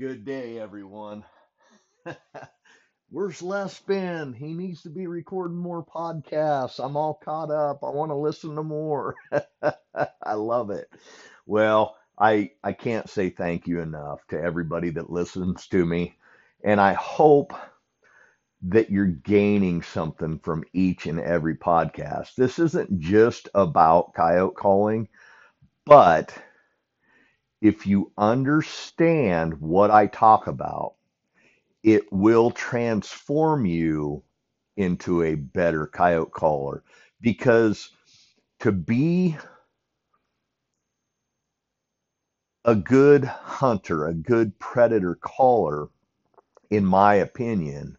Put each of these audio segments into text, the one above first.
Good day, everyone. Where's Les been? He needs to be recording more podcasts. I'm all caught up. I want to listen to more. I love it. Well, I I can't say thank you enough to everybody that listens to me, and I hope that you're gaining something from each and every podcast. This isn't just about coyote calling, but if you understand what I talk about, it will transform you into a better coyote caller. Because to be a good hunter, a good predator caller, in my opinion,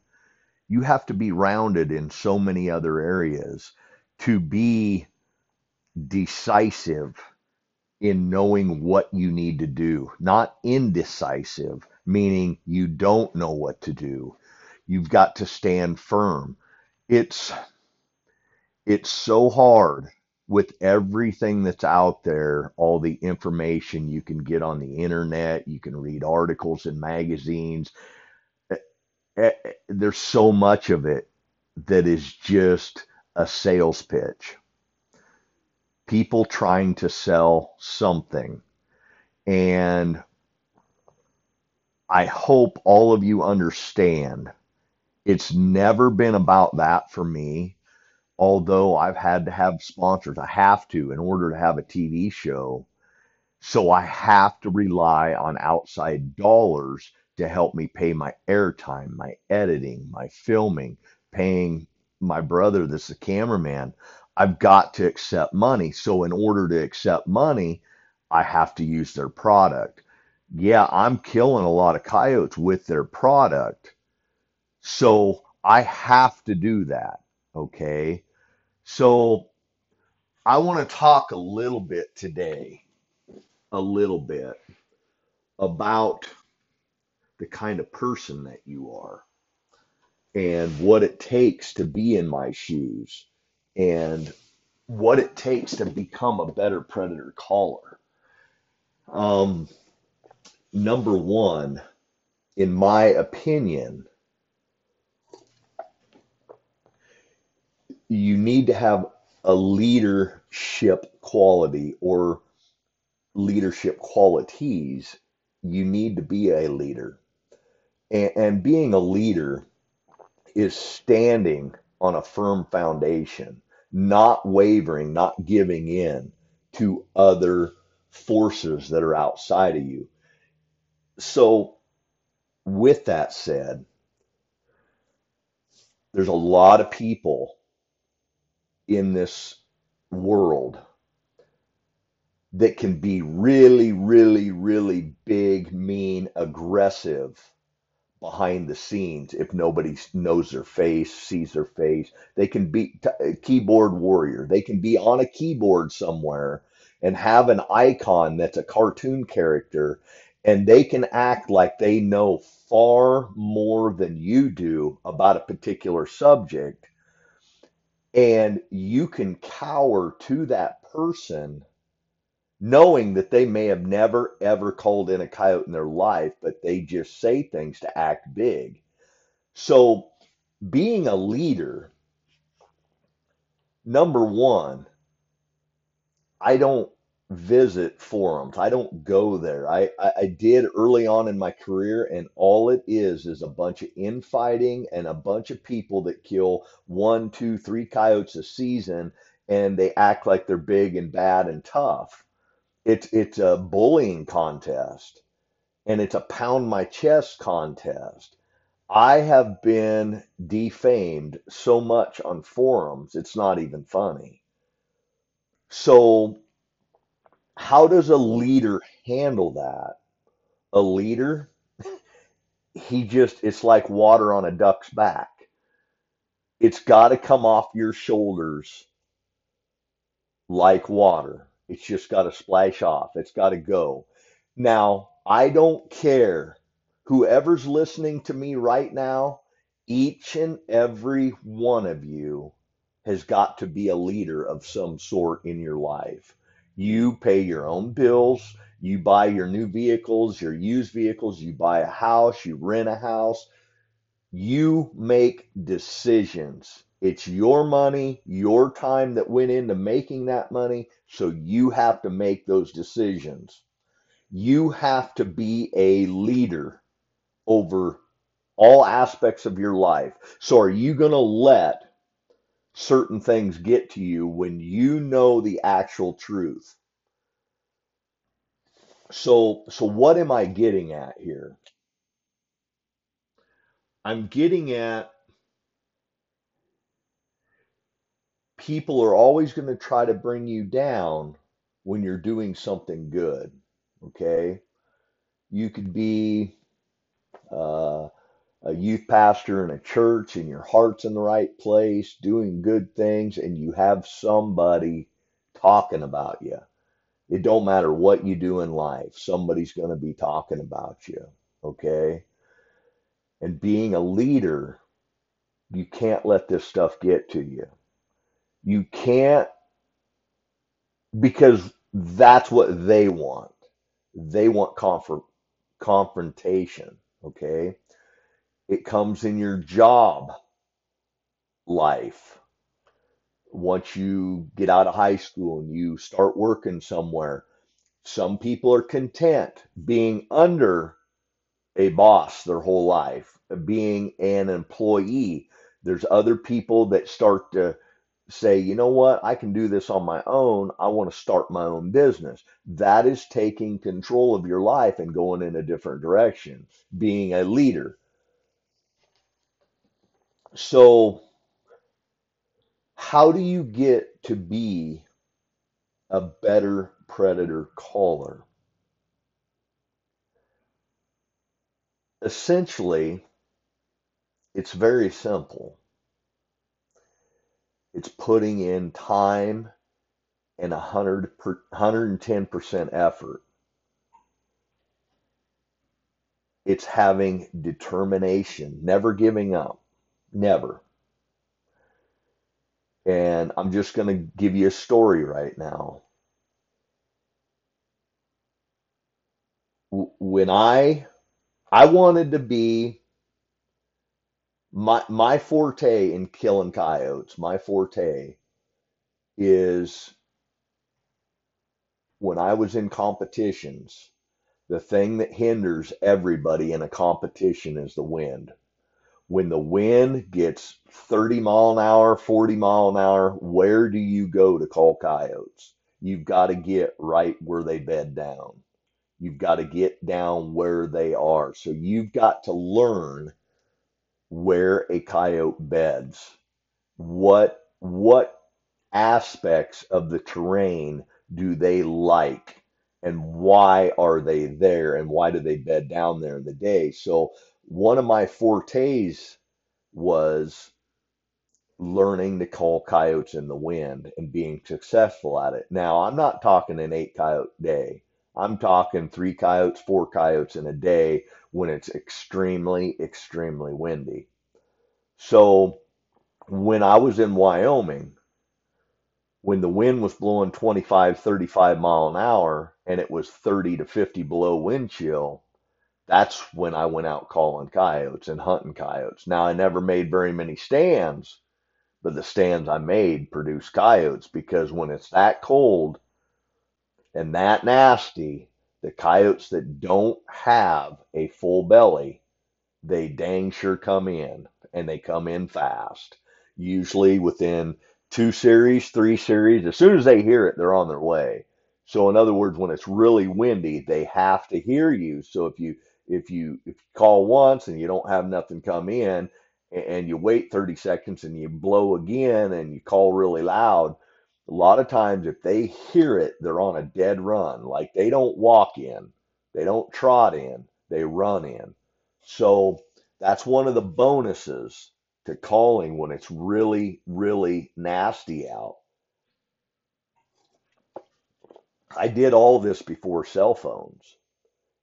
you have to be rounded in so many other areas to be decisive in knowing what you need to do, not indecisive, meaning you don't know what to do. You've got to stand firm. It's it's so hard with everything that's out there, all the information you can get on the internet, you can read articles in magazines. Eh, eh, There's so much of it that is just a sales pitch people trying to sell something. And I hope all of you understand it's never been about that for me. Although I've had to have sponsors, I have to in order to have a TV show. So I have to rely on outside dollars to help me pay my airtime, my editing, my filming, paying my brother that's the cameraman. I've got to accept money. So in order to accept money, I have to use their product. Yeah, I'm killing a lot of coyotes with their product. So I have to do that. Okay. So I want to talk a little bit today, a little bit about the kind of person that you are and what it takes to be in my shoes and what it takes to become a better predator caller. Um, number one, in my opinion, you need to have a leadership quality or leadership qualities. You need to be a leader. And, and being a leader is standing on a firm foundation, not wavering, not giving in to other forces that are outside of you. So, with that said, there's a lot of people in this world that can be really, really, really big, mean, aggressive behind the scenes if nobody knows their face, sees their face. They can be keyboard warrior. They can be on a keyboard somewhere and have an icon that's a cartoon character and they can act like they know far more than you do about a particular subject and you can cower to that person knowing that they may have never ever called in a coyote in their life, but they just say things to act big. So, being a leader, number one, I don't visit forums. I don't go there. I, I, I did early on in my career, and all it is is a bunch of infighting and a bunch of people that kill one, two, three coyotes a season, and they act like they're big and bad and tough it's it's a bullying contest and it's a pound my chest contest. I have been defamed so much on forums, it's not even funny. So, how does a leader handle that? A leader, he just, it's like water on a duck's back. It's got to come off your shoulders like water. It's just got to splash off. It's got to go. Now, I don't care. Whoever's listening to me right now, each and every one of you has got to be a leader of some sort in your life. You pay your own bills. You buy your new vehicles, your used vehicles, you buy a house, you rent a house, you make decisions. It's your money, your time that went into making that money, so you have to make those decisions. You have to be a leader over all aspects of your life. So, are you going to let certain things get to you when you know the actual truth? So, so what am I getting at here? I'm getting at people are always going to try to bring you down when you're doing something good. Okay. You could be uh, a youth pastor in a church and your heart's in the right place, doing good things, and you have somebody talking about you. It don't matter what you do in life, somebody's going to be talking about you. Okay. And being a leader, you can't let this stuff get to you. You can't, because that's what they want. They want conf- confrontation. Okay. It comes in your job life. Once you get out of high school and you start working somewhere, some people are content being under a boss their whole life, being an employee. There's other people that start to say, you know what, I can do this on my own. I want to start my own business. That is taking control of your life and going in a different direction, being a leader. So, how do you get to be a better predator caller? Essentially, it's very simple. It's putting in time and 100 per, 110% effort. It's having determination, never giving up, never. And I'm just going to give you a story right now. When I I wanted to be my my forte in killing coyotes, my forte is when I was in competitions, the thing that hinders everybody in a competition is the wind. When the wind gets 30 mile an hour, 40 mile an hour, where do you go to call coyotes? You've got to get right where they bed down. You've got to get down where they are. So you've got to learn where a coyote beds. What what aspects of the terrain do they like and why are they there and why do they bed down there in the day? So one of my fortes was learning to call coyotes in the wind and being successful at it. Now, I'm not talking an eight coyote day. I'm talking three coyotes, four coyotes in a day when it's extremely, extremely windy. So when I was in Wyoming, when the wind was blowing 25, 35 mile an hour and it was 30 to 50 below wind chill, that's when I went out calling coyotes and hunting coyotes. Now, I never made very many stands, but the stands I made produced coyotes because when it's that cold and that nasty, the coyotes that don't have a full belly, they dang sure come in and they come in fast. Usually within two series, three series, as soon as they hear it, they're on their way. So in other words, when it's really windy, they have to hear you. So if you if you if you call once and you don't have nothing come in and you wait 30 seconds and you blow again and you call really loud, a lot of times if they hear it, they're on a dead run. Like they don't walk in, they don't trot in, they run in. So that's one of the bonuses to calling when it's really, really nasty out. I did all this before cell phones.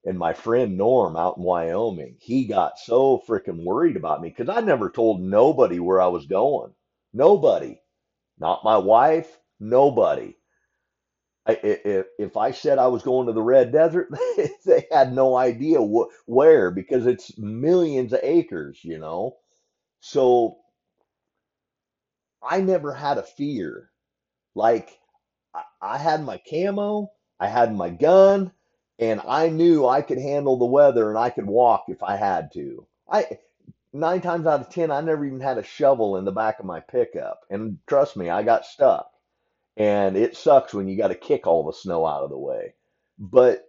And my friend Norm out in Wyoming, he got so freaking worried about me because I never told nobody where I was going. Nobody. Not my wife, nobody. I- If if I said I was going to the Red Desert, they had no idea what where because it's millions of acres, you know. So I never had a fear. Like I, I had my camo, I had my gun, and I knew I could handle the weather and I could walk if I had to. I nine times out of ten, I never even had a shovel in the back of my pickup. And trust me, I got stuck. And it sucks when you got to kick all the snow out of the way. But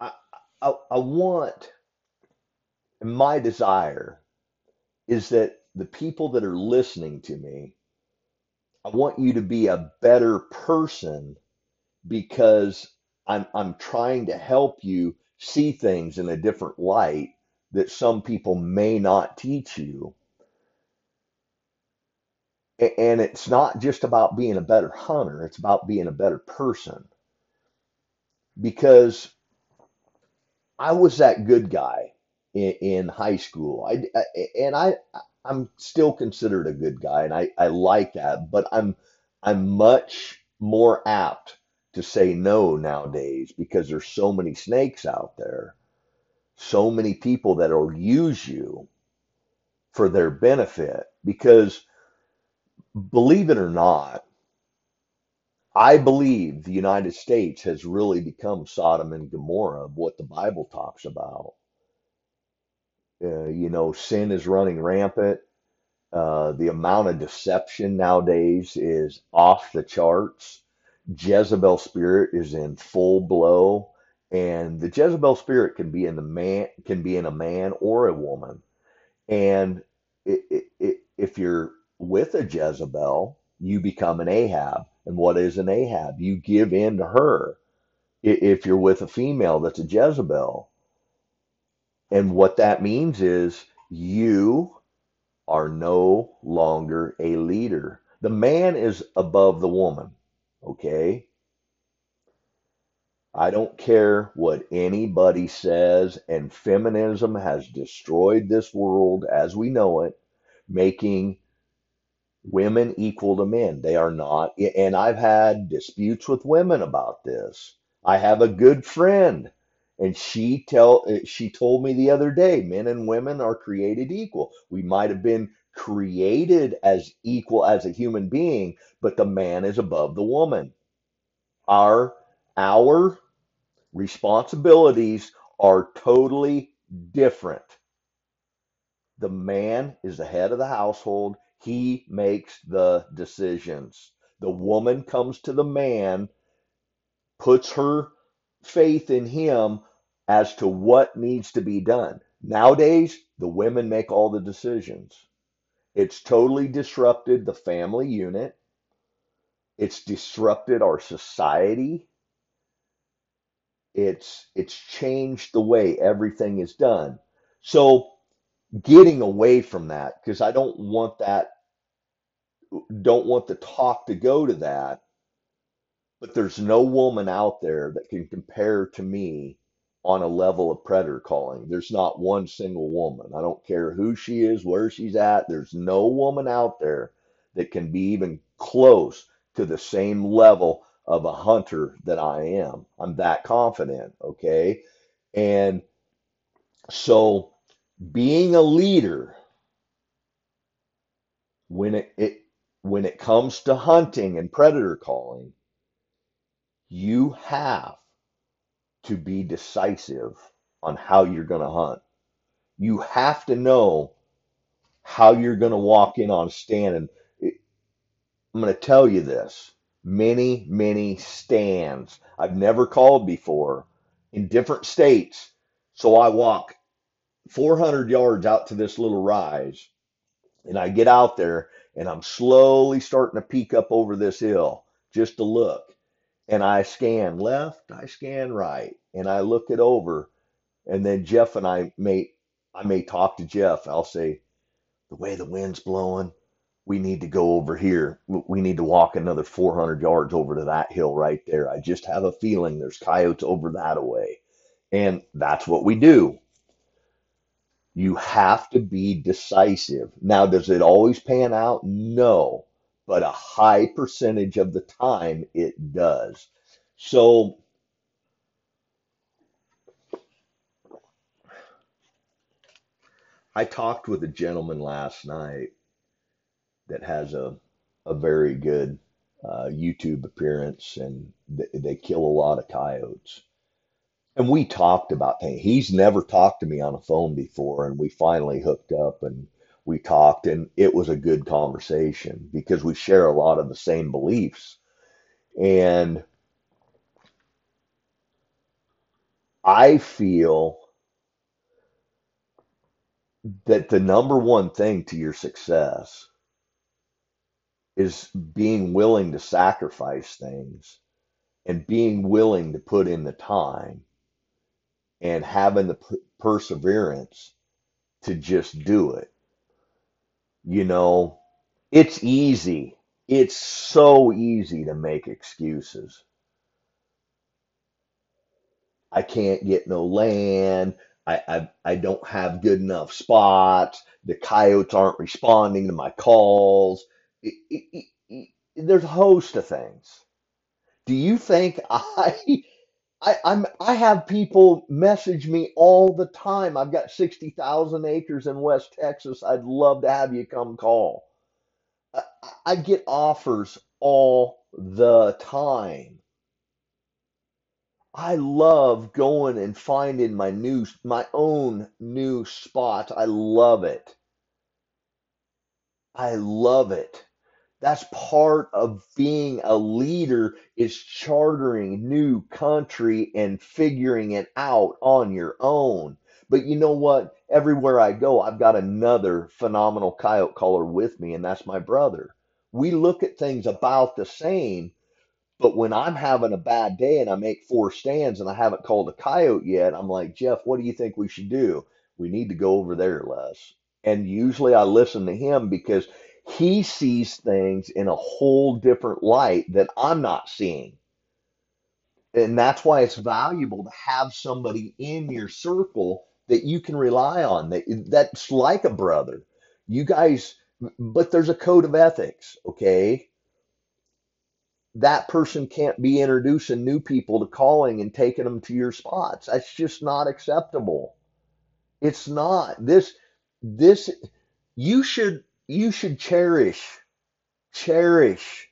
I, I, I want, my desire is that the people that are listening to me, I want you to be a better person because I'm I'm trying to help you see things in a different light that some people may not teach you. And it's not just about being a better hunter, it's about being a better person because I was that good guy in, in high school. I, I- and I I'm still considered a good guy and I, I like that, but I'm I'm much more apt to say no nowadays because there's so many snakes out there, so many people that'll use you for their benefit. Because believe it or not, I believe the United States has really become Sodom and Gomorrah of what the Bible talks about. Uh, you know, sin is running rampant. Uh, the amount of deception nowadays is off the charts. Jezebel spirit is in full blow, and the Jezebel spirit can be in the man, can be in a man or a woman. And it, it, it, if you're with a Jezebel, you become an Ahab. And what is an Ahab? You give in to her. If you're with a female that's a Jezebel, and what that means is you are no longer a leader. The man is above the woman. Okay? I don't care what anybody says, and feminism has destroyed this world as we know it, making women equal to men. They are not. And I've had disputes with women about this. I have a good friend, and she tell she told me the other day, men and women are created equal. We might have been created as equal as a human being, but the man is above the woman. Our our responsibilities are totally different. The man is the head of the household. He makes the decisions. The woman comes to the man, puts her faith in him as to what needs to be done. Nowadays, the women make all the decisions. It's totally disrupted the family unit. It's disrupted our society. It's it's changed the way everything is done. So getting away from that because I don't want that don't want the talk to go to that, but there's no woman out there that can compare to me on a level of predator calling. There's not one single woman. I don't care who she is, where she's at. There's no woman out there that can be even close to the same level of a hunter that I am. I'm that confident, okay? And so being a leader when it, it when it comes to hunting and predator calling, you have to be decisive on how you're going to hunt. You have to know how you're going to walk in on a stand. And it- I'm going to tell you this many, many stands I've never called before in different states. So I walk 400 yards out to this little rise and I get out there and I'm slowly starting to peek up over this hill just to look. And I scan left, I scan right, and I look it over. And then Jeff and I may I may talk to Jeff. I'll say, the way the wind's blowing, we need to go over here. We need to walk another 400 yards over to that hill right there. I just have a feeling there's coyotes over that way. And that's what we do. You have to be decisive. Now, does it always pan out? No. but a high percentage of the time it does. So I talked with a gentleman last night that has a, a very good uh, YouTube appearance and th- they kill a lot of coyotes. And we talked about things. He's never talked to me on a phone before, and we finally hooked up and we talked, and it was a good conversation because we share a lot of the same beliefs. And I feel that the number one thing to your success is being willing to sacrifice things and being willing to put in the time and having the p- perseverance to just do it. You know, it's easy. It's so easy to make excuses. I can't get no land. I, I, I don't have good enough spots. The coyotes aren't responding to my calls. It, it, it, there's a host of things. Do you think I I, I'm I have people message me all the time. I've got 60,000 acres in West Texas. I'd love to have you come call. I, I get offers all the time. I love going and finding my new my own new spot. I love it. I love it. That's part of being a leader is chartering new country and figuring it out on your own. But you know what? Everywhere I go, I've got another phenomenal coyote caller with me, and that's my brother. We look at things about the same, but when I'm having a bad day and I make four stands and I haven't called a coyote yet, I'm like, Jeff, what do you think we should do? We need to go over there, Les. And usually I listen to him because he sees things in a whole different light that I'm not seeing. And that's why it's valuable to have somebody in your circle that you can rely on, that that's like a brother. You guys, but there's a code of ethics, okay? that person can't be introducing new people to calling and taking them to your spots. That's just not acceptable. It's not. This this you should you should cherish cherish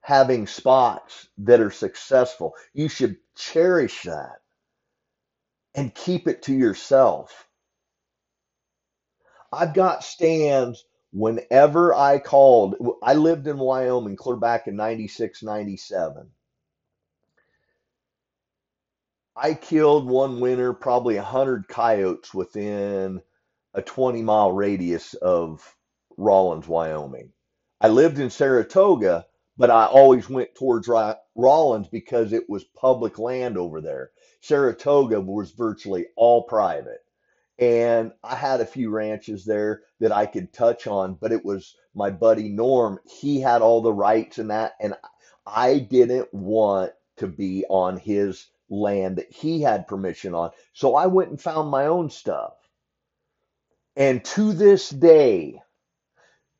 having spots that are successful. You should cherish that and keep it to yourself. I've got stands whenever I called. I lived in Wyoming clear back in 96, 97. I killed one winter probably a hundred coyotes within a 20 mile radius of Rawlins, Wyoming. I lived in Saratoga, but I always went towards Rawlins because it was public land over there. Saratoga was virtually all private. And I had a few ranches there that I could touch on, but it was my buddy Norm. He had all the rights and that, and I didn't want to be on his land that he had permission on. So I went and found my own stuff. And to this day,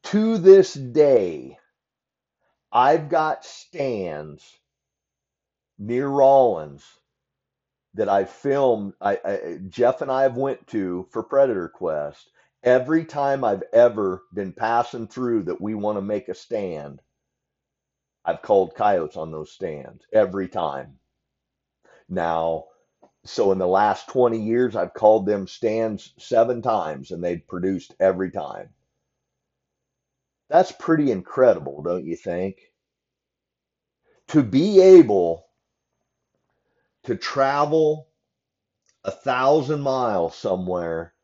to this day, I've got stands near Rawlins that I filmed. I, I Jeff and I have went to for Predator Quest. Every time I've ever been passing through that we want to make a stand, I've called coyotes on those stands every time. Now, so in the last 20 years, I've called them stands seven times and they've produced every time. That's pretty incredible, don't you think? To be able to travel a thousand miles somewhere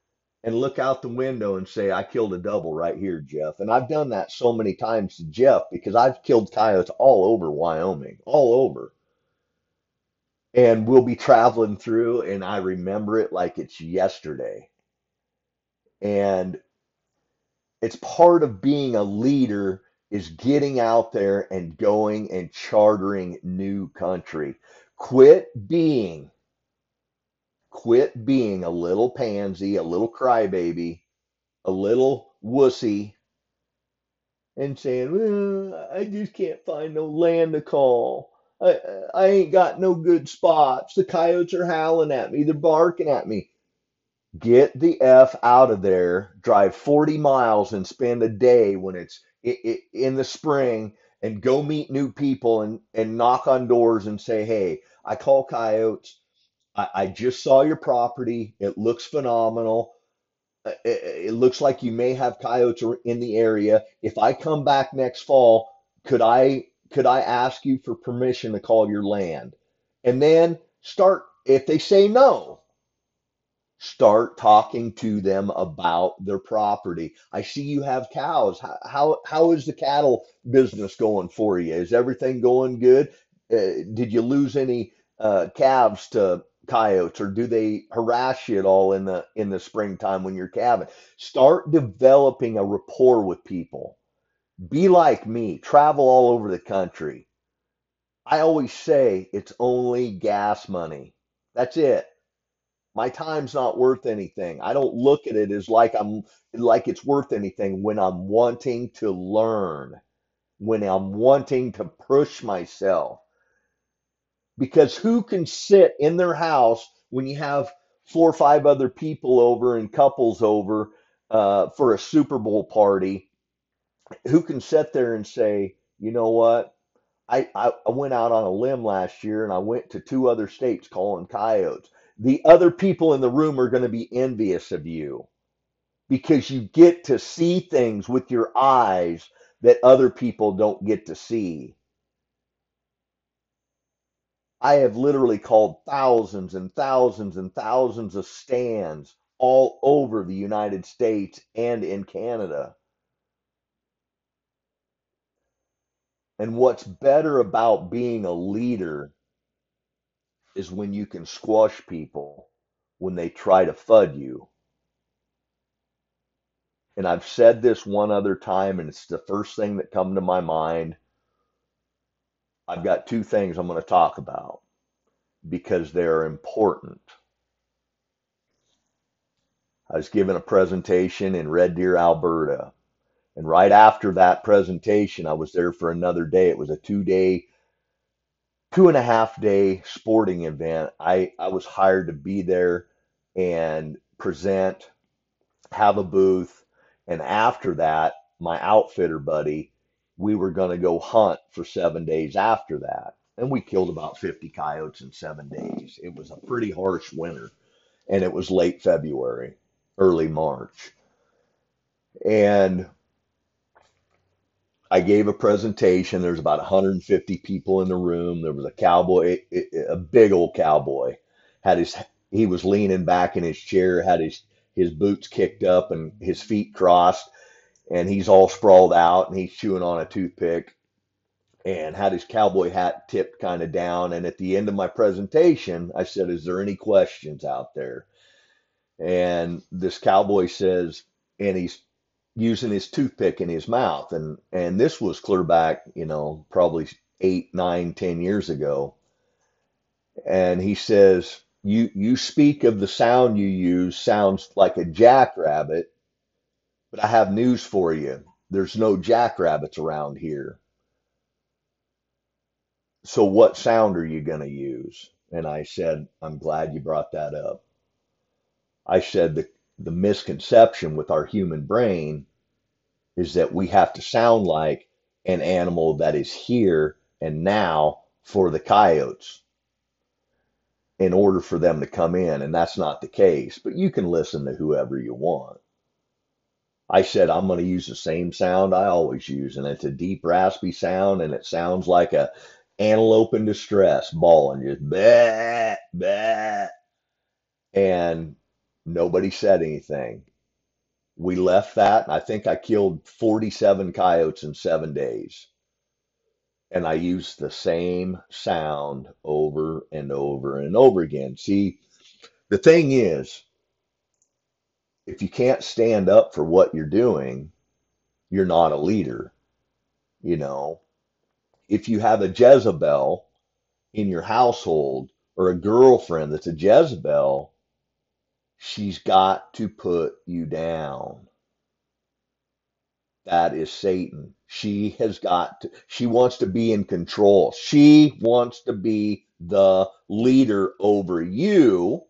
and look out the window and say, I killed a double right here, Jeff. And I've done that so many times to Jeff because I've killed coyotes all over Wyoming, all over. And we'll be traveling through, and I remember it like it's yesterday. And it's part of being a leader is getting out there and going and chartering new country. Quit being, quit being a little pansy, a little crybaby, a little wussy, and saying, well, I just can't find no land to call. I, I ain't got no good spots. The coyotes are howling at me. They're barking at me. Get the F out of there. Drive 40 miles and spend a day when it's in the spring and go meet new people and, and knock on doors and say, hey, I call coyotes. I, I just saw your property. It looks phenomenal it looks like you may have coyotes in the area. If I come back next fall, could I could I ask you for permission to call your land? And then start if they say no, start talking to them about their property. I see you have cows. How how, how is the cattle business going for you? Is everything going good? Uh, did you lose any uh, calves to coyotes, or do they harass you at all in the in the springtime when you're calving? Start developing a rapport with people. Be like me. Travel all over the country. I always say it's only gas money. That's it my time's not worth anything. I don't look at it as like I'm like it's worth anything when I'm wanting to learn, when I'm wanting to push myself. Because who can sit in their house when you have four or five other people over and couples over uh, for a Super Bowl party? Who can sit there and say, you know what? I, I, I went out on a limb last year and I went to two other states calling coyotes. The other people in the room are going to be envious of you because you get to see things with your eyes that other people don't get to see. I have literally called thousands and thousands and thousands of stands all over the United States and in Canada. And what's better about being a leader is when you can squash people when they try to FUD you. And I've said this one other time, and it's the first thing that come to my mind. I've got two things I'm going to talk about because they're important. I was given a presentation in Red Deer, Alberta. And right after that presentation, I was there for another day. It was a two day, two and a half day sporting event. I, I was hired to be there and present, have a booth. And after that, my outfitter buddy, we were going to go hunt for seven days after that. And we killed about 50 coyotes in seven days. It was a pretty harsh winter. And it was late February, early March. And I gave a presentation. There's about 150 people in the room. There was a cowboy, a big old cowboy, had his he was leaning back in his chair, had his his boots kicked up and his feet crossed, and he's all sprawled out and he's chewing on a toothpick and had his cowboy hat tipped kind of down. And at the end of my presentation, I said, "Is there any questions out there?" And this cowboy says, and he's using his toothpick in his mouth. And and this was clear back you know probably eight nine ten years ago. And he says you you speak of the sound you use sounds like a jackrabbit but i have news for you. There's no jackrabbits around here. So what sound are you going to use? And i said i'm glad you brought that up. I said the the misconception with our human brain is that we have to sound like an animal that is here and now for the coyotes in order for them to come in. And that's not the case, but you can listen to whoever you want. I said, I'm going to use the same sound I always use, and it's a deep, raspy sound, and it sounds like a antelope in distress bawling, just bah, bah. And nobody said anything we left that. I think I killed 47 coyotes in seven days. And I used the same sound over and over and over again. See, the thing is, if you can't stand up for what you're doing, you're not a leader. You know, if you have a Jezebel in your household or a girlfriend that's a Jezebel, she's got to put you down. That is Satan. She has got, to, she wants to be in control. She wants to be the leader over you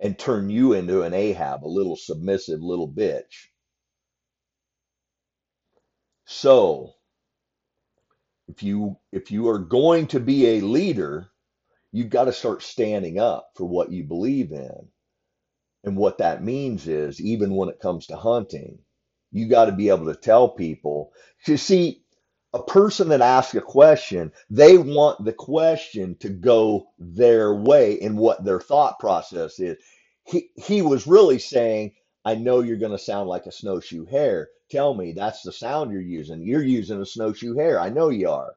and turn you into an Ahab, a little submissive little bitch. So if you if you are going to be a leader, you've got to start standing up for what you believe in. And what that means is, even when it comes to hunting, you got to be able to tell people. You see, a person that asks a question, they want the question to go their way in what their thought process is. He he was really saying, I know you're going to sound like a snowshoe hare. Tell me that's the sound you're using. You're using a snowshoe hare. I know you are.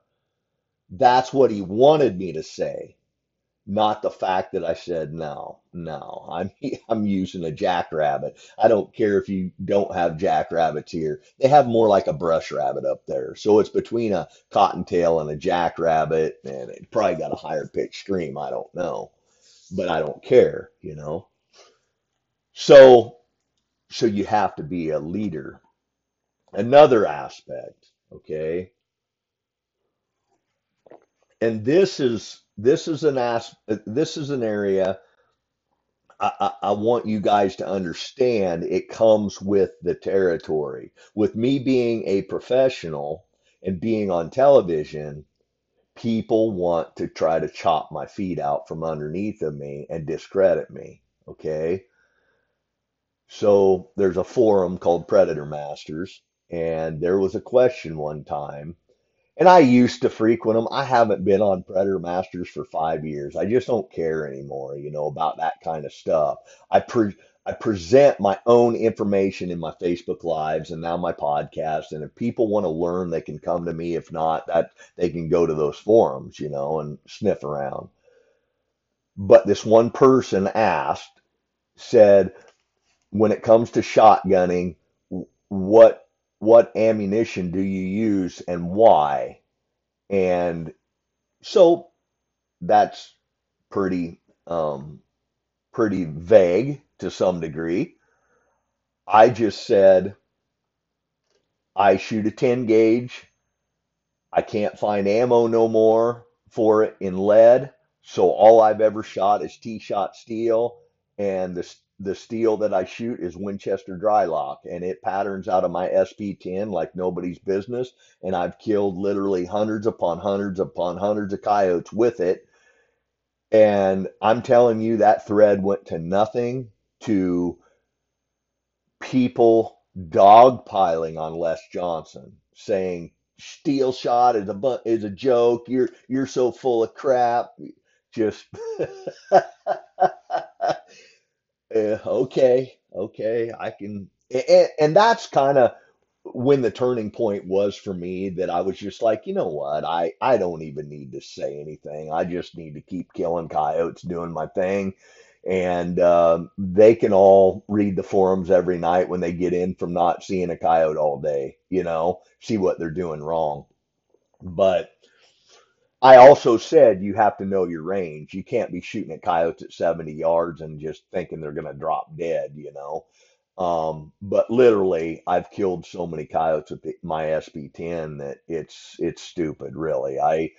That's what he wanted me to say not the fact that I said no, no, I'm I'm using a jackrabbit. I don't care if you don't have jackrabbits here. They have more like a brush rabbit up there. So it's between a cottontail and a jackrabbit, and it probably got a higher pitch scream. I don't know, but I don't care, you know. So so you have to be a leader. Another aspect, okay, and this is this is an as this is an area I, I, I want you guys to understand it comes with the territory. With me being a professional and being on television, people want to try to chop my feet out from underneath of me and discredit me. Okay. So there's a forum called Predator Masters, and there was a question one time and I used to frequent them. I haven't been on Predator Masters for five years. I just don't care anymore, you know, about that kind of stuff. I pre I present my own information in my Facebook lives and now my podcast. And if people want to learn, they can come to me. If not, that they can go to those forums, you know, and sniff around. But this one person asked, said, when it comes to shotgunning, what what ammunition do you use and why? And so that's pretty um, pretty vague to some degree. I just said I shoot a 10 gauge. I can't find ammo no more for it in lead. So all I've ever shot is T-shot steel and the the steel that I shoot is Winchester Drylok, and it patterns out of my SP10 like nobody's business. And I've killed literally hundreds upon hundreds upon hundreds of coyotes with it. And I'm telling you, that thread went to nothing to people dogpiling on Les Johnson, saying steel shot is a bu- is a joke. You're you're so full of crap. Just Uh, okay, okay, I can, and, and that's kind of when the turning point was for me that I was just like, you know what, I I don't even need to say anything. I just need to keep killing coyotes, doing my thing, and um, they can all read the forums every night when they get in from not seeing a coyote all day, you know, see what they're doing wrong. But I also said you have to know your range. You can't be shooting at coyotes at 70 yards and just thinking they're going to drop dead, you know. Um, but literally, I've killed so many coyotes with my SP10 that it's it's stupid, really. I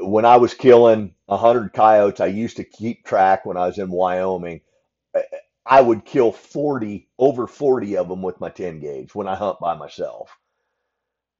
when I was killing 100 coyotes, I used to keep track when I was in Wyoming. I would kill 40 over 40 of them with my 10 gauge when I hunt by myself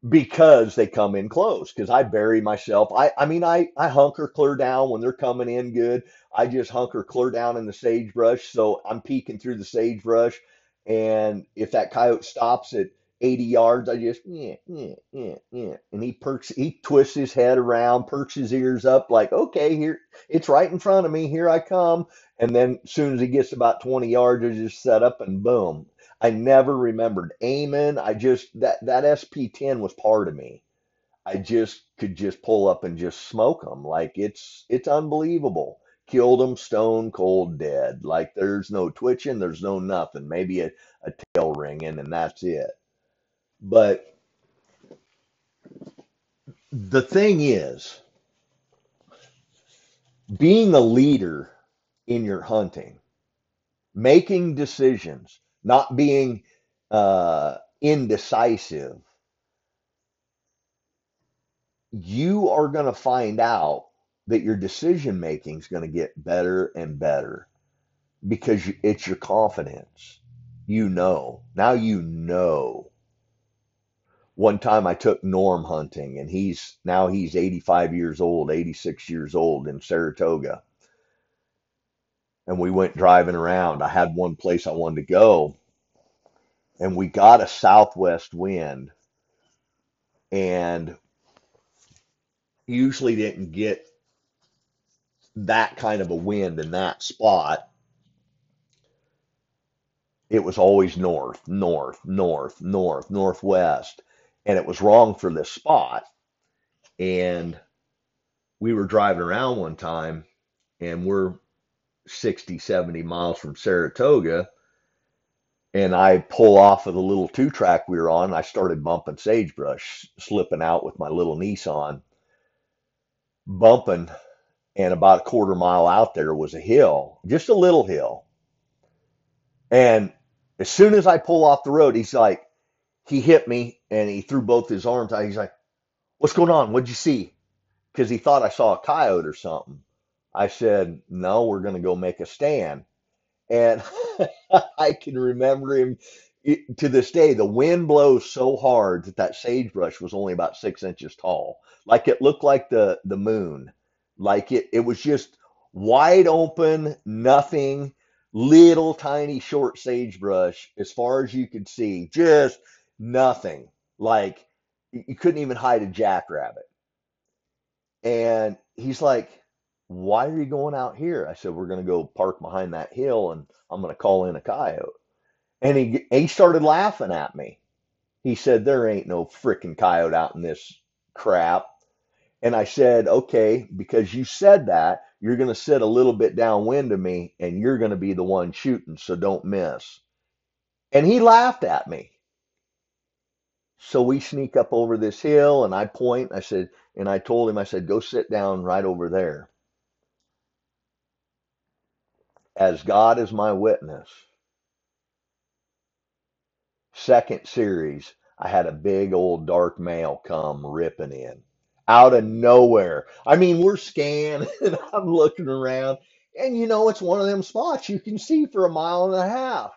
because they come in close because I bury myself. I I mean I I hunker clear down when they're coming in good. I just hunker clear down in the sagebrush so I'm peeking through the sagebrush and if that coyote stops at 80 yards I just yeah yeah yeah yeah and he perks he twists his head around perks his ears up like okay here it's right in front of me here I come and then as soon as he gets about 20 yards I just set up and boom I never remembered aiming. I just that that SP10 was part of me. I just could just pull up and just smoke them. Like it's it's unbelievable. Killed them stone cold dead. Like there's no twitching, there's no nothing. Maybe a, a tail ringing and that's it. But the thing is, being a leader in your hunting, making decisions, not being uh, indecisive, you are going to find out that your decision making is going to get better and better because it's your confidence. You know. Now you know. One time I took Norm hunting and he's now he's 85 years old, 86 years old in Saratoga. And we went driving around. I had one place I wanted to go and we got a southwest wind and usually didn't get that kind of a wind in that spot. It was always north, north, north, north, northwest. And it was wrong for this spot. And we were driving around one time and we're 60, 70 miles from Saratoga. And I pull off of the little two track we were on. I started bumping sagebrush, slipping out with my little Nissan, bumping. And about a quarter mile out there was a hill, just a little hill. And as soon as I pull off the road, he's like, he hit me and he threw both his arms out. He's like, What's going on? What'd you see? Because he thought I saw a coyote or something. I said, No, we're going to go make a stand. And I can remember him to this day. The wind blows so hard that that sagebrush was only about six inches tall. Like it looked like the, the moon. Like it, it was just wide open, nothing, little tiny short sagebrush as far as you could see. Just nothing. Like you couldn't even hide a jackrabbit. And he's like, Why are you going out here? I said, We're going to go park behind that hill and I'm going to call in a coyote. And he, he started laughing at me. He said, There ain't no freaking coyote out in this crap. And I said, Okay, because you said that, you're going to sit a little bit downwind of me and you're going to be the one shooting, so don't miss. And he laughed at me. So we sneak up over this hill and I point. I said, and I told him, I said, go sit down right over there. As God is my witness, second series, I had a big old dark male come ripping in out of nowhere. I mean, we're scanning and I'm looking around, and you know, it's one of them spots you can see for a mile and a half.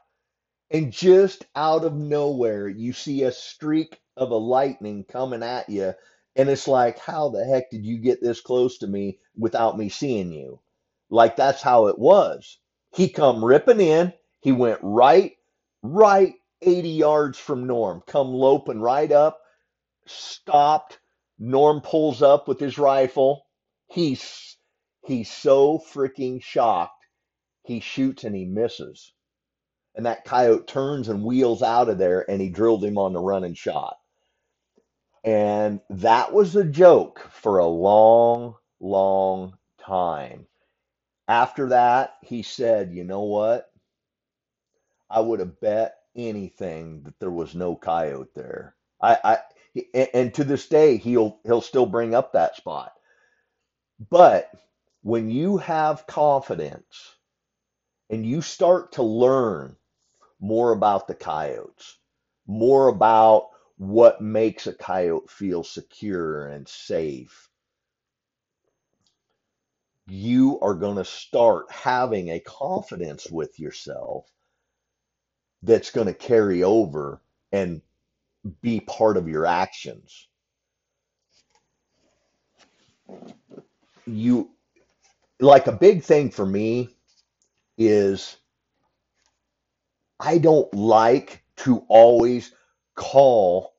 And just out of nowhere, you see a streak of a lightning coming at you. And it's like, how the heck did you get this close to me without me seeing you? Like that's how it was. He come ripping in. He went right, right 80 yards from Norm, come loping right up, stopped. Norm pulls up with his rifle. He's he's so freaking shocked. He shoots and he misses. And that coyote turns and wheels out of there and he drilled him on the running shot. And that was a joke for a long, long time. After that, he said, You know what? I would have bet anything that there was no coyote there. I, I and, to this day he'll he'll still bring up that spot. But when you have confidence and you start to learn more about the coyotes, more about what makes a coyote feel secure and safe, you are going to start having a confidence with yourself that's going to carry over and be part of your actions. You like a big thing for me is I don't like to always call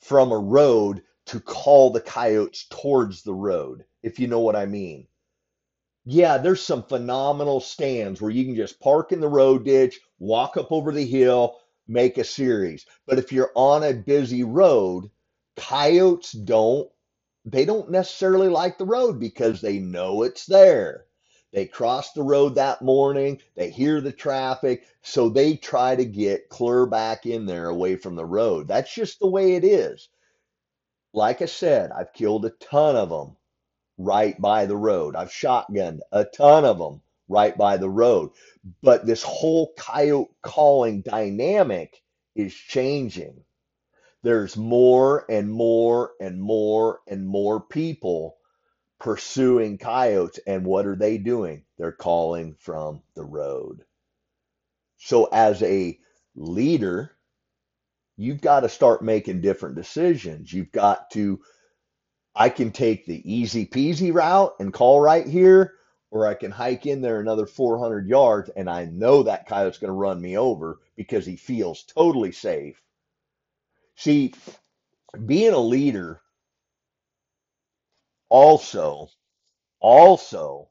from a road to call the coyotes towards the road, if you know what I mean. Yeah, there's some phenomenal stands where you can just park in the road ditch, walk up over the hill, make a series. But if you're on a busy road, coyotes don't they don't necessarily like the road because they know it's there. They cross the road that morning, they hear the traffic, so they try to get clear back in there away from the road. That's just the way it is. Like I said, I've killed a ton of them right by the road. I've shotgunned a ton of them right by the road. But this whole coyote calling dynamic is changing. There's more and more and more and more people pursuing coyotes. And what are they doing? They're calling from the road. So, as a leader, you've got to start making different decisions. You've got to, I can take the easy peasy route and call right here, or I can hike in there another 400 yards and I know that coyote's going to run me over because he feels totally safe. See, being a leader also, also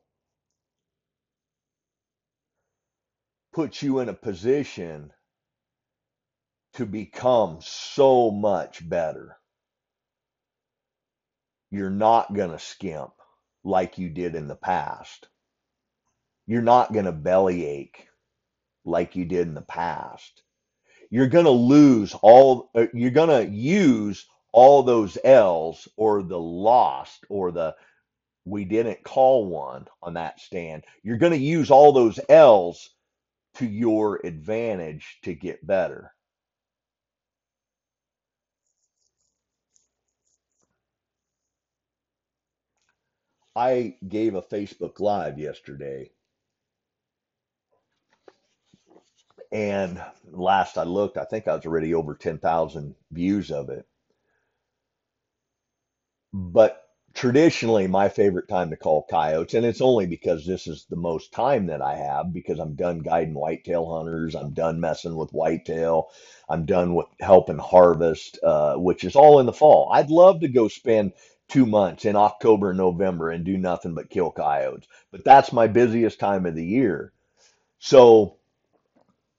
puts you in a position to become so much better. You're not going to skimp like you did in the past. You're not going to bellyache like you did in the past. You're going to lose all, uh, you're going to use all those L's or the lost or the we didn't call one on that stand. You're going to use all those L's to your advantage to get better. I gave a Facebook Live yesterday, and last I looked, I think I was already over 10,000 views of it. But traditionally, my favorite time to call coyotes, and it's only because this is the most time that I have because I'm done guiding whitetail hunters, I'm done messing with whitetail, I'm done with helping harvest, uh, which is all in the fall. I'd love to go spend two months in October and November and do nothing but kill coyotes, but that's my busiest time of the year. So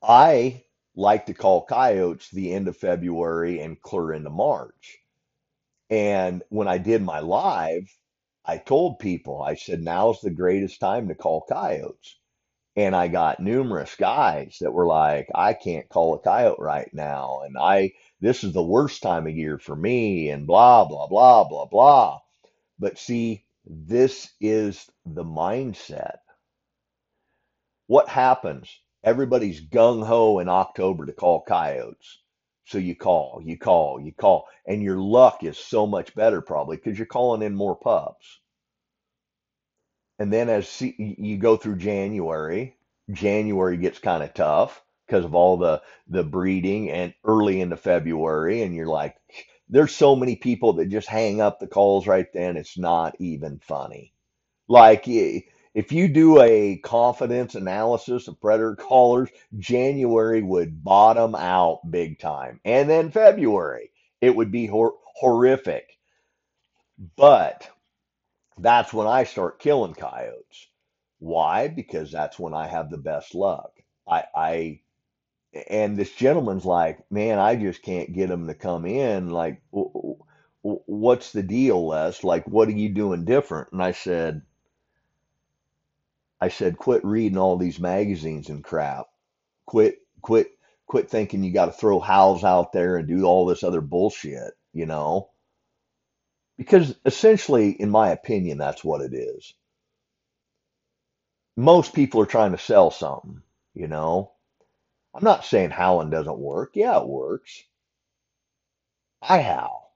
I like to call coyotes the end of February and clear into March. And when I did my live, I told people, I said, now's the greatest time to call coyotes. And I got numerous guys that were like, I can't call a coyote right now. And I, this is the worst time of year for me, and blah, blah, blah, blah, blah. But see, this is the mindset. What happens? Everybody's gung ho in October to call coyotes. So you call, you call, you call, and your luck is so much better probably because you're calling in more pups. And then as you go through January, January gets kind of tough because of all the the breeding and early into February, and you're like, there's so many people that just hang up the calls right then. It's not even funny. Like if you do a confidence analysis of predator callers, January would bottom out big time, and then February it would be hor- horrific. But that's when I start killing coyotes. Why? Because that's when I have the best luck. I, I, and this gentleman's like, man, I just can't get them to come in. Like, what's the deal, Les? Like, what are you doing different? And I said, I said, quit reading all these magazines and crap. Quit, quit, quit thinking you got to throw howls out there and do all this other bullshit, you know? Because essentially, in my opinion, that's what it is. Most people are trying to sell something, you know? I'm not saying howling doesn't work. Yeah, it works. I howl.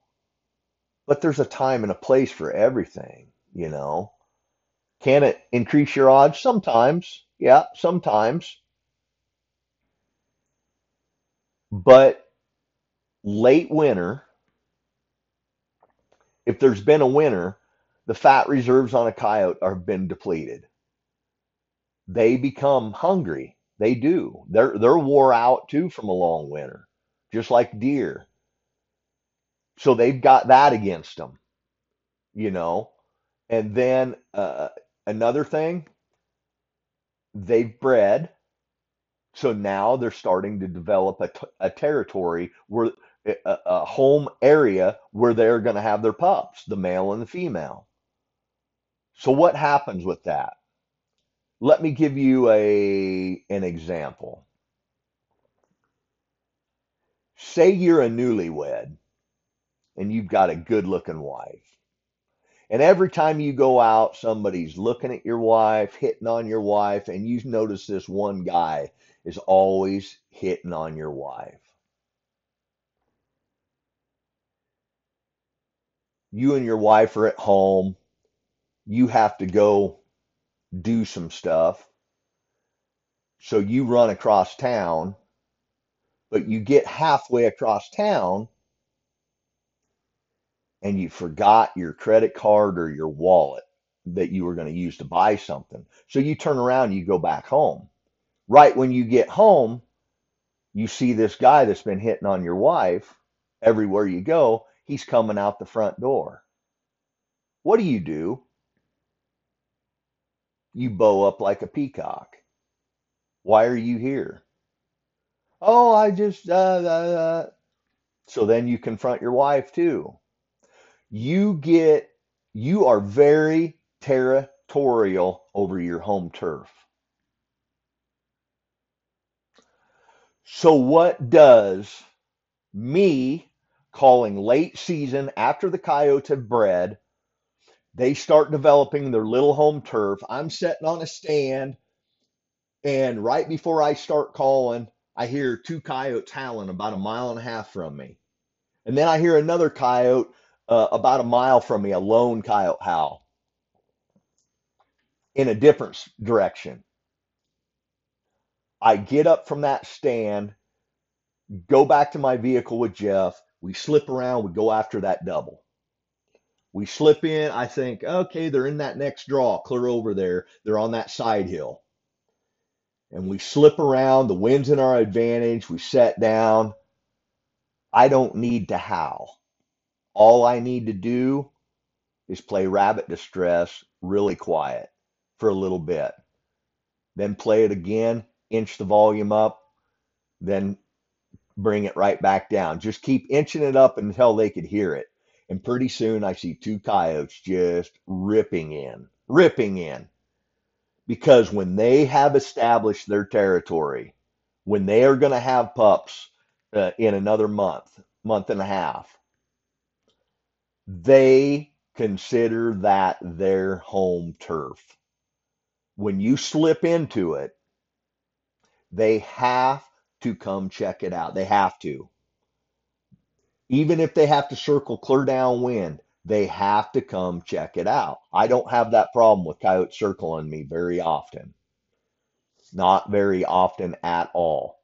But there's a time and a place for everything, you know? Can it increase your odds? Sometimes. Yeah, sometimes. But late winter, if there's been a winter, the fat reserves on a coyote have been depleted. They become hungry. They do. They're they're wore out too from a long winter, just like deer. So they've got that against them, you know. And then uh, another thing, they've bred, so now they're starting to develop a, t- a territory where a, a home area where they're going to have their pups, the male and the female. So what happens with that? Let me give you a an example. Say you're a newlywed and you've got a good-looking wife. And every time you go out, somebody's looking at your wife, hitting on your wife, and you notice this one guy is always hitting on your wife. You and your wife are at home. You have to go do some stuff. So you run across town, but you get halfway across town and you forgot your credit card or your wallet that you were going to use to buy something. So you turn around and you go back home. Right when you get home, you see this guy that's been hitting on your wife everywhere you go. He's coming out the front door. What do you do? You bow up like a peacock. Why are you here? Oh, I just, uh, uh, uh. so then you confront your wife too. You get, you are very territorial over your home turf. So what does me calling late season after the coyotes have bred, they start developing their little home turf. I'm sitting on a stand, and right before I start calling, I hear two coyotes howling about a mile and a half from me. And then I hear another coyote uh, about a mile from me, a lone coyote howl in a different direction. I get up from that stand, go back to my vehicle with Jeff. We slip around, we go after that double. We slip in. I think, okay, they're in that next draw, clear over there. They're on that side hill. And we slip around. The wind's in our advantage. We set down. I don't need to howl. All I need to do is play rabbit distress really quiet for a little bit. Then play it again, inch the volume up, then bring it right back down. Just keep inching it up until they could hear it. And pretty soon I see two coyotes just ripping in, ripping in. Because when they have established their territory, when they are going to have pups uh, in another month, month and a half, they consider that their home turf. When you slip into it, they have to come check it out. They have to. Even if they have to circle clear downwind, they have to come check it out. I don't have that problem with coyotes circling me very often. Not very often at all.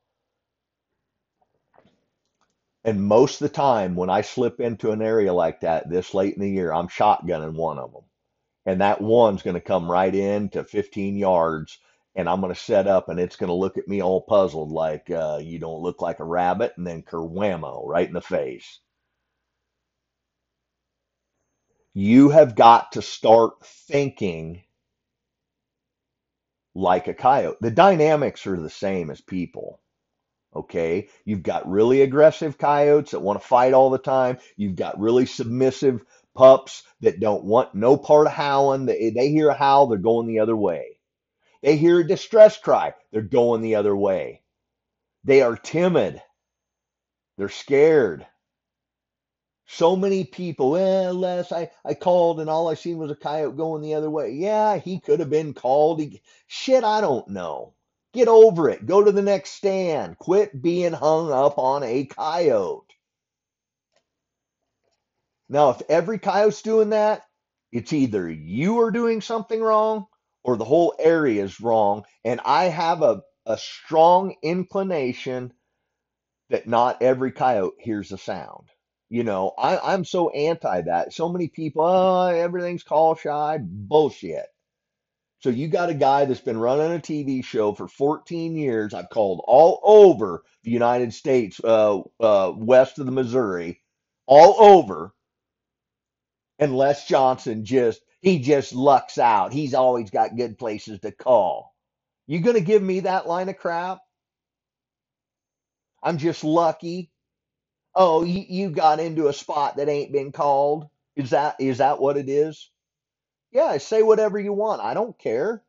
And most of the time, when I slip into an area like that this late in the year, I'm shotgunning one of them. And that one's going to come right in to 15 yards, and I'm going to set up, and it's going to look at me all puzzled, like, uh, you don't look like a rabbit, and then kerwhammo right in the face. You have got to start thinking like a coyote. The dynamics are the same as people. Okay. You've got really aggressive coyotes that want to fight all the time. You've got really submissive pups that don't want no part of howling. They, they hear a howl, they're going the other way. They hear a distress cry, they're going the other way. They are timid, they're scared. So many people, well, Les, I, I called and all I seen was a coyote going the other way. Yeah, he could have been called. He, shit, I don't know. Get over it. Go to the next stand. Quit being hung up on a coyote. Now, if every coyote's doing that, it's either you are doing something wrong or the whole area is wrong. And I have a, a strong inclination that not every coyote hears a sound. You know, I, I'm so anti that. So many people, oh, everything's call shy. Bullshit. So you got a guy that's been running a TV show for 14 years. I've called all over the United States, uh, uh, west of the Missouri, all over. And Les Johnson just, he just lucks out. He's always got good places to call. You going to give me that line of crap? I'm just lucky. Oh, you, you got into a spot that ain't been called. Is that is that what it is? Yeah, say whatever you want. I don't care.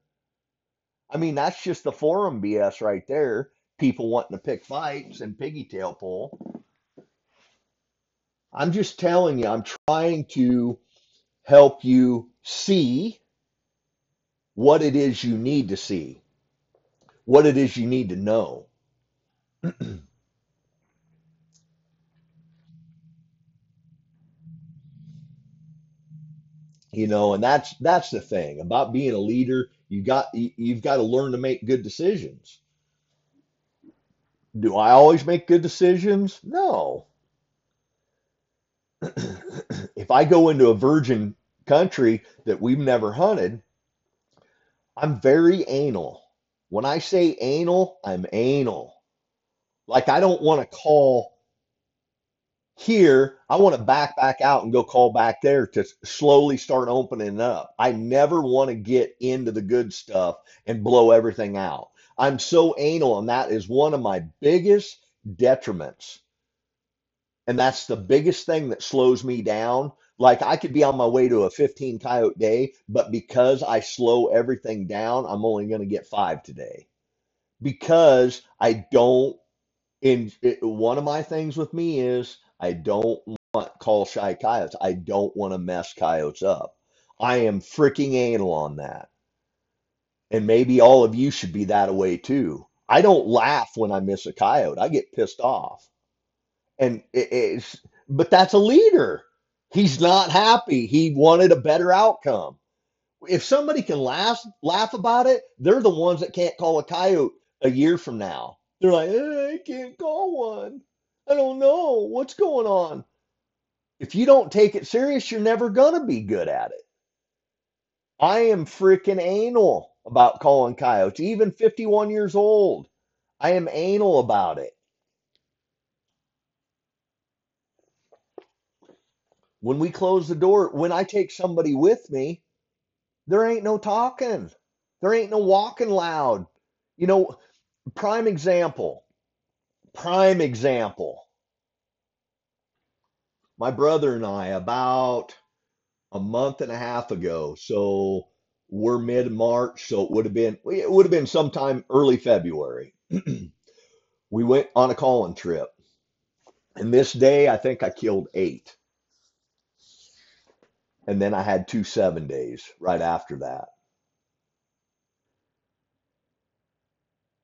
I mean, that's just the forum BS right there. People wanting to pick fights and piggy tail pull. I'm just telling you, I'm trying to help you see what it is you need to see, what it is you need to know. You know, and that's that's the thing about being a leader. You got you- you've got to learn to make good decisions. Do I always make good decisions? No. If I go into a virgin country that we've never hunted, I'm very anal. When I say anal, I'm anal. Like I don't want to call here. I want to back back out and go call back there to slowly start opening up. I never want to get into the good stuff and blow everything out. I'm so anal, and that is one of my biggest detriments. And that's the biggest thing that slows me down. Like I could be on my way to a 15 coyote day, but because I slow everything down, I'm only going to get five today because I don't in one of my things with me is I don't want call shy coyotes. I don't want to mess coyotes up. I am freaking anal on that. And maybe all of you should be that way too. I don't laugh when I miss a coyote. I get pissed off. And it, it's but that's a leader. He's not happy. He wanted a better outcome. If somebody can laugh laugh about it, they're the ones that can't call a coyote a year from now. They're like, "Eh, I can't call one. I don't know what's going on. If you don't take it serious, you're never gonna be good at it. I am freaking anal about calling coyotes, even 51 years old. I am anal about it. When we close the door, when I take somebody with me, there ain't no talking. There ain't no walking loud. You know, prime example. Prime example. My brother and I, about a month and a half ago, so we're mid March, so it would have been it would have been sometime early February. We went on a calling trip, and this day I think I killed eight, and then I had two seven days right after that.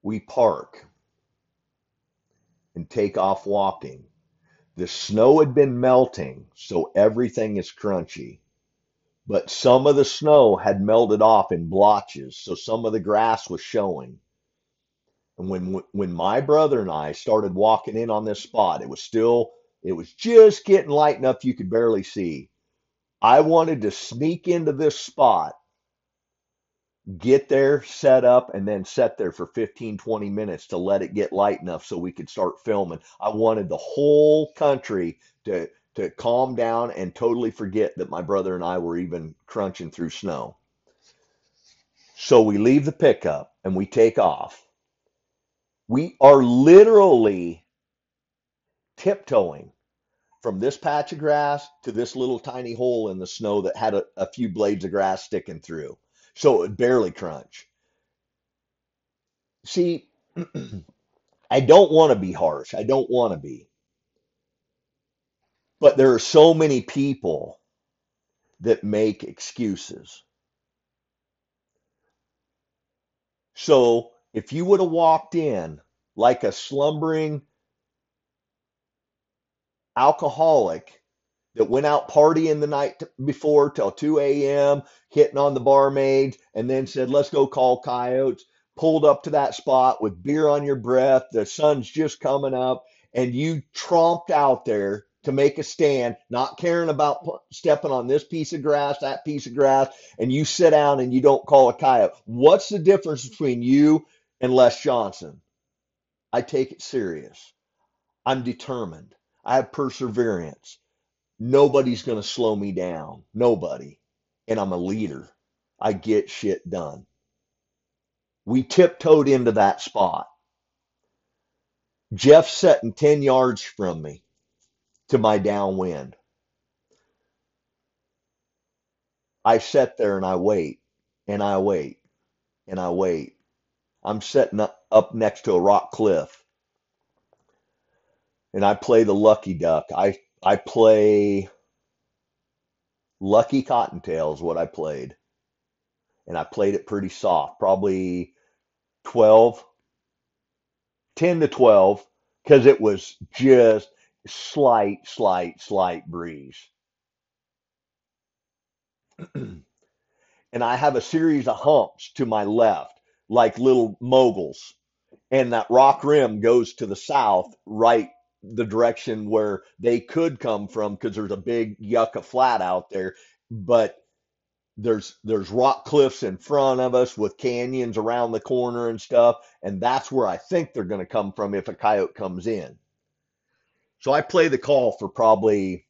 We park and take off walking. The snow had been melting, so everything is crunchy. But some of the snow had melted off in blotches, so some of the grass was showing. And when when my brother and I started walking in on this spot, it was still it was just getting light enough you could barely see. I wanted to sneak into this spot, get there, set up, and then set there for 15 20 minutes to let it get light enough so we could start filming. I wanted the whole country to to calm down and totally forget that my brother and I were even crunching through snow. So we leave the pickup and we take off. We are literally tiptoeing from this patch of grass to this little tiny hole in the snow that had a, a few blades of grass sticking through. So it would barely crunch. See, I don't want to be harsh. I don't want to be. But there are so many people that make excuses. So if you would have walked in like a slumbering alcoholic that went out partying the night before till 2 a.m., hitting on the barmaids, and then said, Let's go call coyotes. Pulled up to that spot with beer on your breath, the sun's just coming up, and you tromped out there to make a stand, not caring about stepping on this piece of grass, that piece of grass, and you sit down and you don't call a coyote. What's the difference between you and Les Johnson? I take it serious. I'm determined. I have perseverance. Nobody's going to slow me down. Nobody. And I'm a leader. I get shit done. We tiptoed into that spot. Jeff's sitting 10 yards from me to my downwind. I sit there and I wait and I wait and I wait. I'm sitting up, up next to a rock cliff and I play the lucky duck. I, I play lucky cottontail is what I played. And I played it pretty soft, probably 12 10 to 12 because it was just slight, slight, slight breeze. and I have a series of humps to my left, like little moguls. And that rock rim goes to the south, right the direction where they could come from because there's a big yucca flat out there. But there's there's rock cliffs in front of us with canyons around the corner and stuff, and that's where I think they're going to come from if a coyote comes in. So I play the call for probably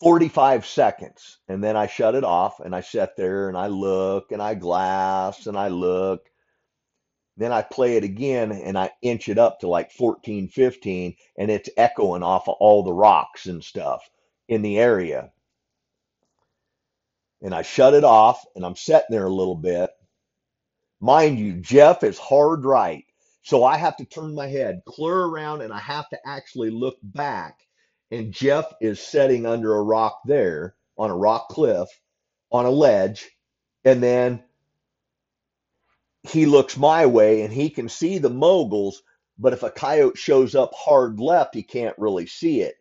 45 seconds and then I shut it off and I sit there and I look and I glass and I look. Then I play it again and I inch it up to like 14, 15 and it's echoing off of all the rocks and stuff in the area. And I shut it off and I'm sitting there a little bit. Mind you, Jeff is hard right. So I have to turn my head clear around and I have to actually look back and Jeff is sitting under a rock there on a rock cliff on a ledge, and then he looks my way and he can see the moguls, but if a coyote shows up hard left, he can't really see it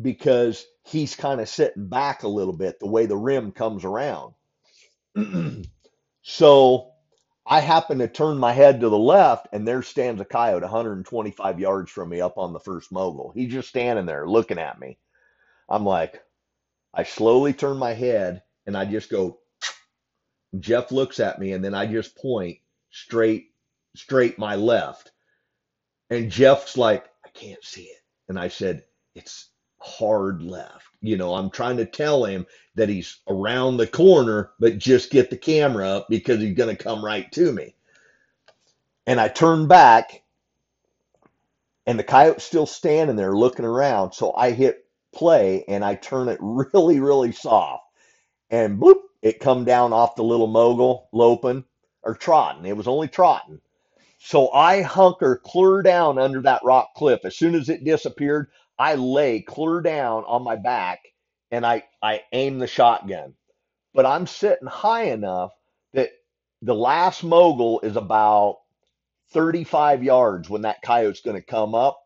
because he's kind of sitting back a little bit the way the rim comes around. so I happen to turn my head to the left, and there stands a coyote 125 yards from me up on the first mogul. He's just standing there looking at me. I'm like, I slowly turn my head and I just go, Jeff looks at me, and then I just point straight, straight my left. And Jeff's like, I can't see it. And I said, It's hard left. You know, I'm trying to tell him that he's around the corner, but just get the camera up because he's going to come right to me. And I turn back, and the coyote's still standing there looking around. So I hit play and I turn it really, really soft. And bloop, it come down off the little mogul, loping or trotting. It was only trotting. So I hunker clear down under that rock cliff. As soon as it disappeared, I lay clear down on my back and I, I aim the shotgun. But I'm sitting high enough that the last mogul is about 35 yards when that coyote's going to come up.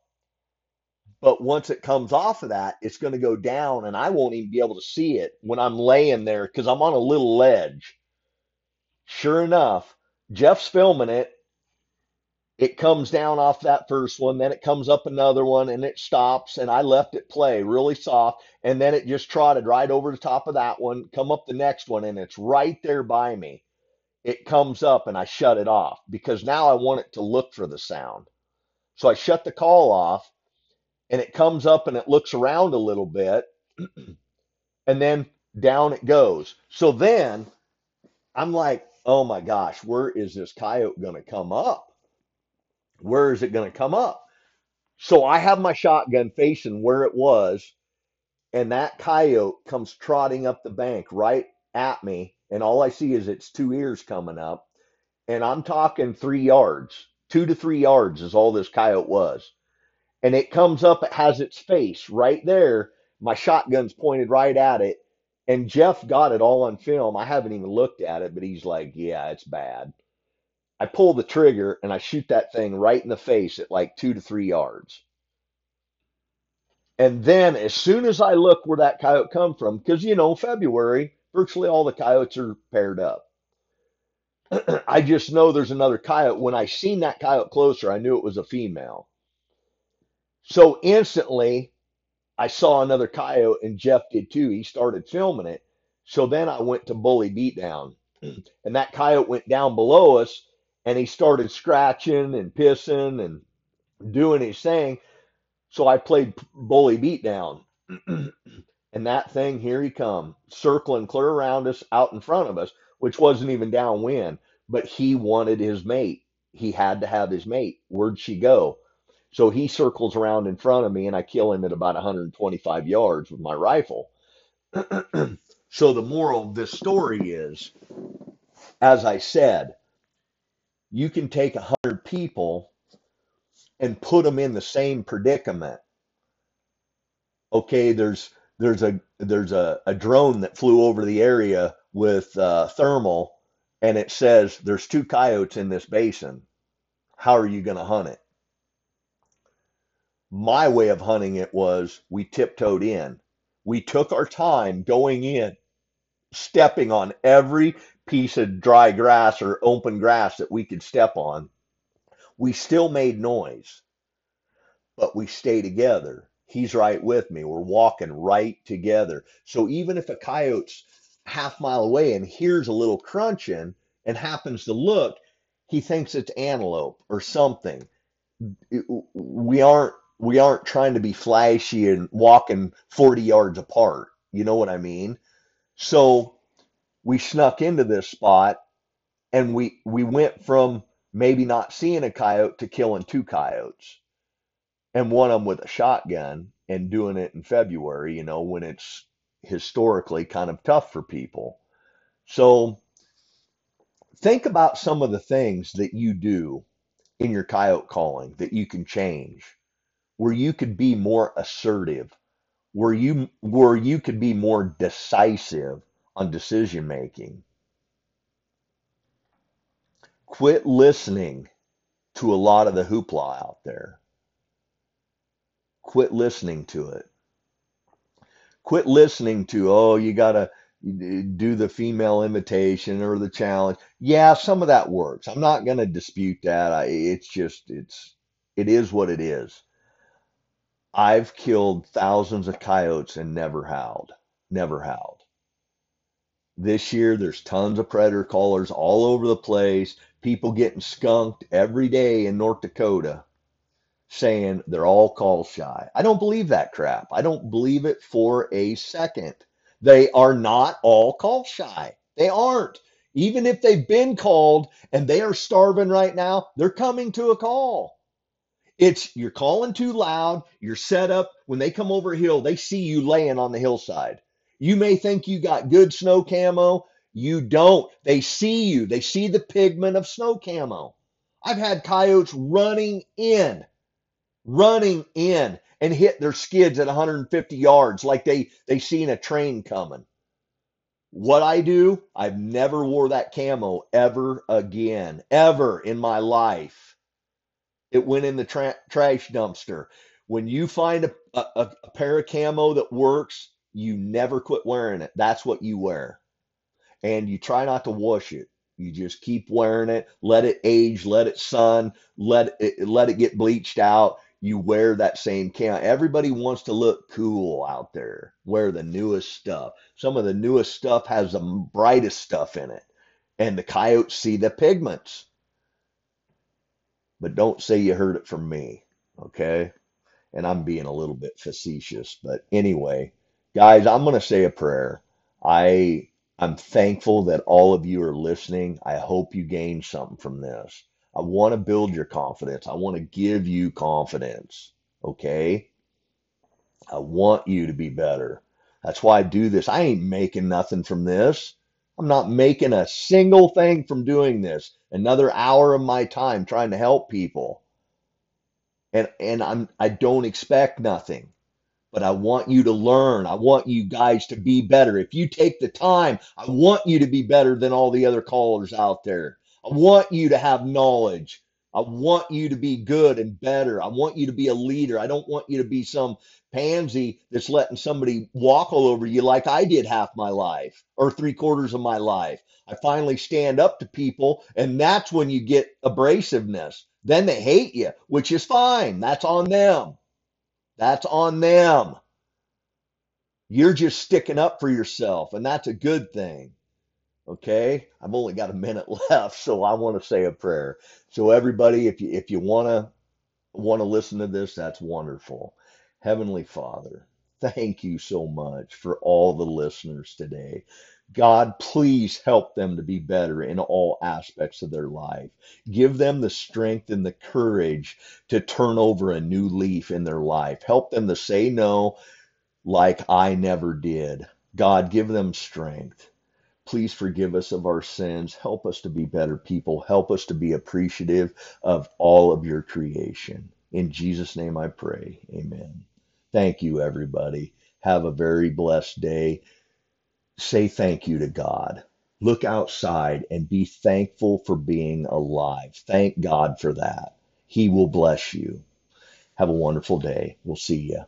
But once it comes off of that, it's going to go down and I won't even be able to see it when I'm laying there because I'm on a little ledge. Sure enough, Jeff's filming it it comes down off that first one, then it comes up another one and it stops. And I left it play really soft. And then it just trotted right over the top of that one, come up the next one, and it's right there by me. It comes up and I shut it off because now I want it to look for the sound. So I shut the call off and it comes up and it looks around a little bit and then down it goes. So then I'm like, oh my gosh, where is this coyote going to come up? Where is it going to come up? So I have my shotgun facing where it was, and that coyote comes trotting up the bank right at me, and all I see is its two ears coming up, and I'm talking three yards, two to three yards is all this coyote was. And it comes up, it has its face right there. My shotgun's pointed right at it, and Jeff got it all on film. I haven't even looked at it, but he's like, Yeah, it's bad. I pull the trigger and I shoot that thing right in the face at like two to three yards. And then as soon as I look where that coyote come from, because you know, February, virtually all the coyotes are paired up. I just know there's another coyote. When I seen that coyote closer, I knew it was a female. So instantly I saw another coyote and Jeff did too. He started filming it. So then I went to bully beatdown and that coyote went down below us and he started scratching and pissing and doing his thing. So I played bully beatdown. and that thing, here he come, circling clear around us, out in front of us, which wasn't even downwind, but he wanted his mate. He had to have his mate. Where'd she go? So he circles around in front of me, and I kill him at about 125 yards with my rifle. so the moral of this story is, as I said, you can take hundred people and put them in the same predicament. Okay, there's there's a there's a, a drone that flew over the area with uh, thermal, and it says there's two coyotes in this basin. How are you going to hunt it? My way of hunting it was we tiptoed in. We took our time going in, stepping on every piece of dry grass or open grass that we could step on. We still made noise, but we stay together. He's right with me. We're walking right together. So even if a coyote's half mile away and hears a little crunching and happens to look, he thinks it's antelope or something. We aren't we aren't trying to be flashy and walking 40 yards apart. You know what I mean? So we snuck into this spot and we we went from maybe not seeing a coyote to killing two coyotes and one of them with a shotgun and doing it in February, you know, when it's historically kind of tough for people. So think about some of the things that you do in your coyote calling that you can change, where you could be more assertive, where you where you could be more decisive on decision making. Quit listening to a lot of the hoopla out there. Quit listening to it. Quit listening to, oh, you got to uh, do the female invitation or the challenge. Yeah, some of that works. I'm not going to dispute that. I, it's just, it's, it is what it is. I've killed thousands of coyotes and never howled. Never howled. This year, there's tons of predator callers all over the place. People getting skunked every day in North Dakota saying they're all call shy. I don't believe that crap. I don't believe it for a second. They are not all call shy. They aren't. Even if they've been called and they are starving right now, they're coming to a call. It's you're calling too loud, you're set up. When they come over a hill, they see you laying on the hillside. You may think you got good snow camo. You don't. They see you. They see the pigment of snow camo. I've had coyotes running in running in and hit their skids at 150 yards like they they seen a train coming. What I do, I've never wore that camo ever again, ever in my life. It went in the tra- trash dumpster. When you find a, a, a pair of camo that works, you never quit wearing it. That's what you wear. And you try not to wash it. You just keep wearing it, let it age, let it sun, let it let it get bleached out you wear that same camo. Everybody wants to look cool out there, wear the newest stuff. Some of the newest stuff has the brightest stuff in it, and the coyotes see the pigments. But don't say you heard it from me, okay? And I'm being a little bit facetious, but anyway, guys, I'm going to say a prayer. I I'm thankful that all of you are listening. I hope you gain something from this. I want to build your confidence. I want to give you confidence. Okay. I want you to be better. That's why I do this. I ain't making nothing from this. I'm not making a single thing from doing this. Another hour of my time trying to help people. And and I'm I don't expect nothing. But I want you to learn. I want you guys to be better. If you take the time, I want you to be better than all the other callers out there. I want you to have knowledge. I want you to be good and better. I want you to be a leader. I don't want you to be some pansy that's letting somebody walk all over you like I did half my life or three quarters of my life. I finally stand up to people, and that's when you get abrasiveness. Then they hate you, which is fine. That's on them. That's on them. You're just sticking up for yourself, and that's a good thing. Okay, I've only got a minute left, so I want to say a prayer. So everybody, if you if you want to want to listen to this, that's wonderful. Heavenly Father, thank you so much for all the listeners today. God, please help them to be better in all aspects of their life. Give them the strength and the courage to turn over a new leaf in their life. Help them to say no like I never did. God, give them strength. Please forgive us of our sins. Help us to be better people. Help us to be appreciative of all of your creation. In Jesus' name I pray. Amen. Thank you, everybody. Have a very blessed day. Say thank you to God. Look outside and be thankful for being alive. Thank God for that. He will bless you. Have a wonderful day. We'll see you.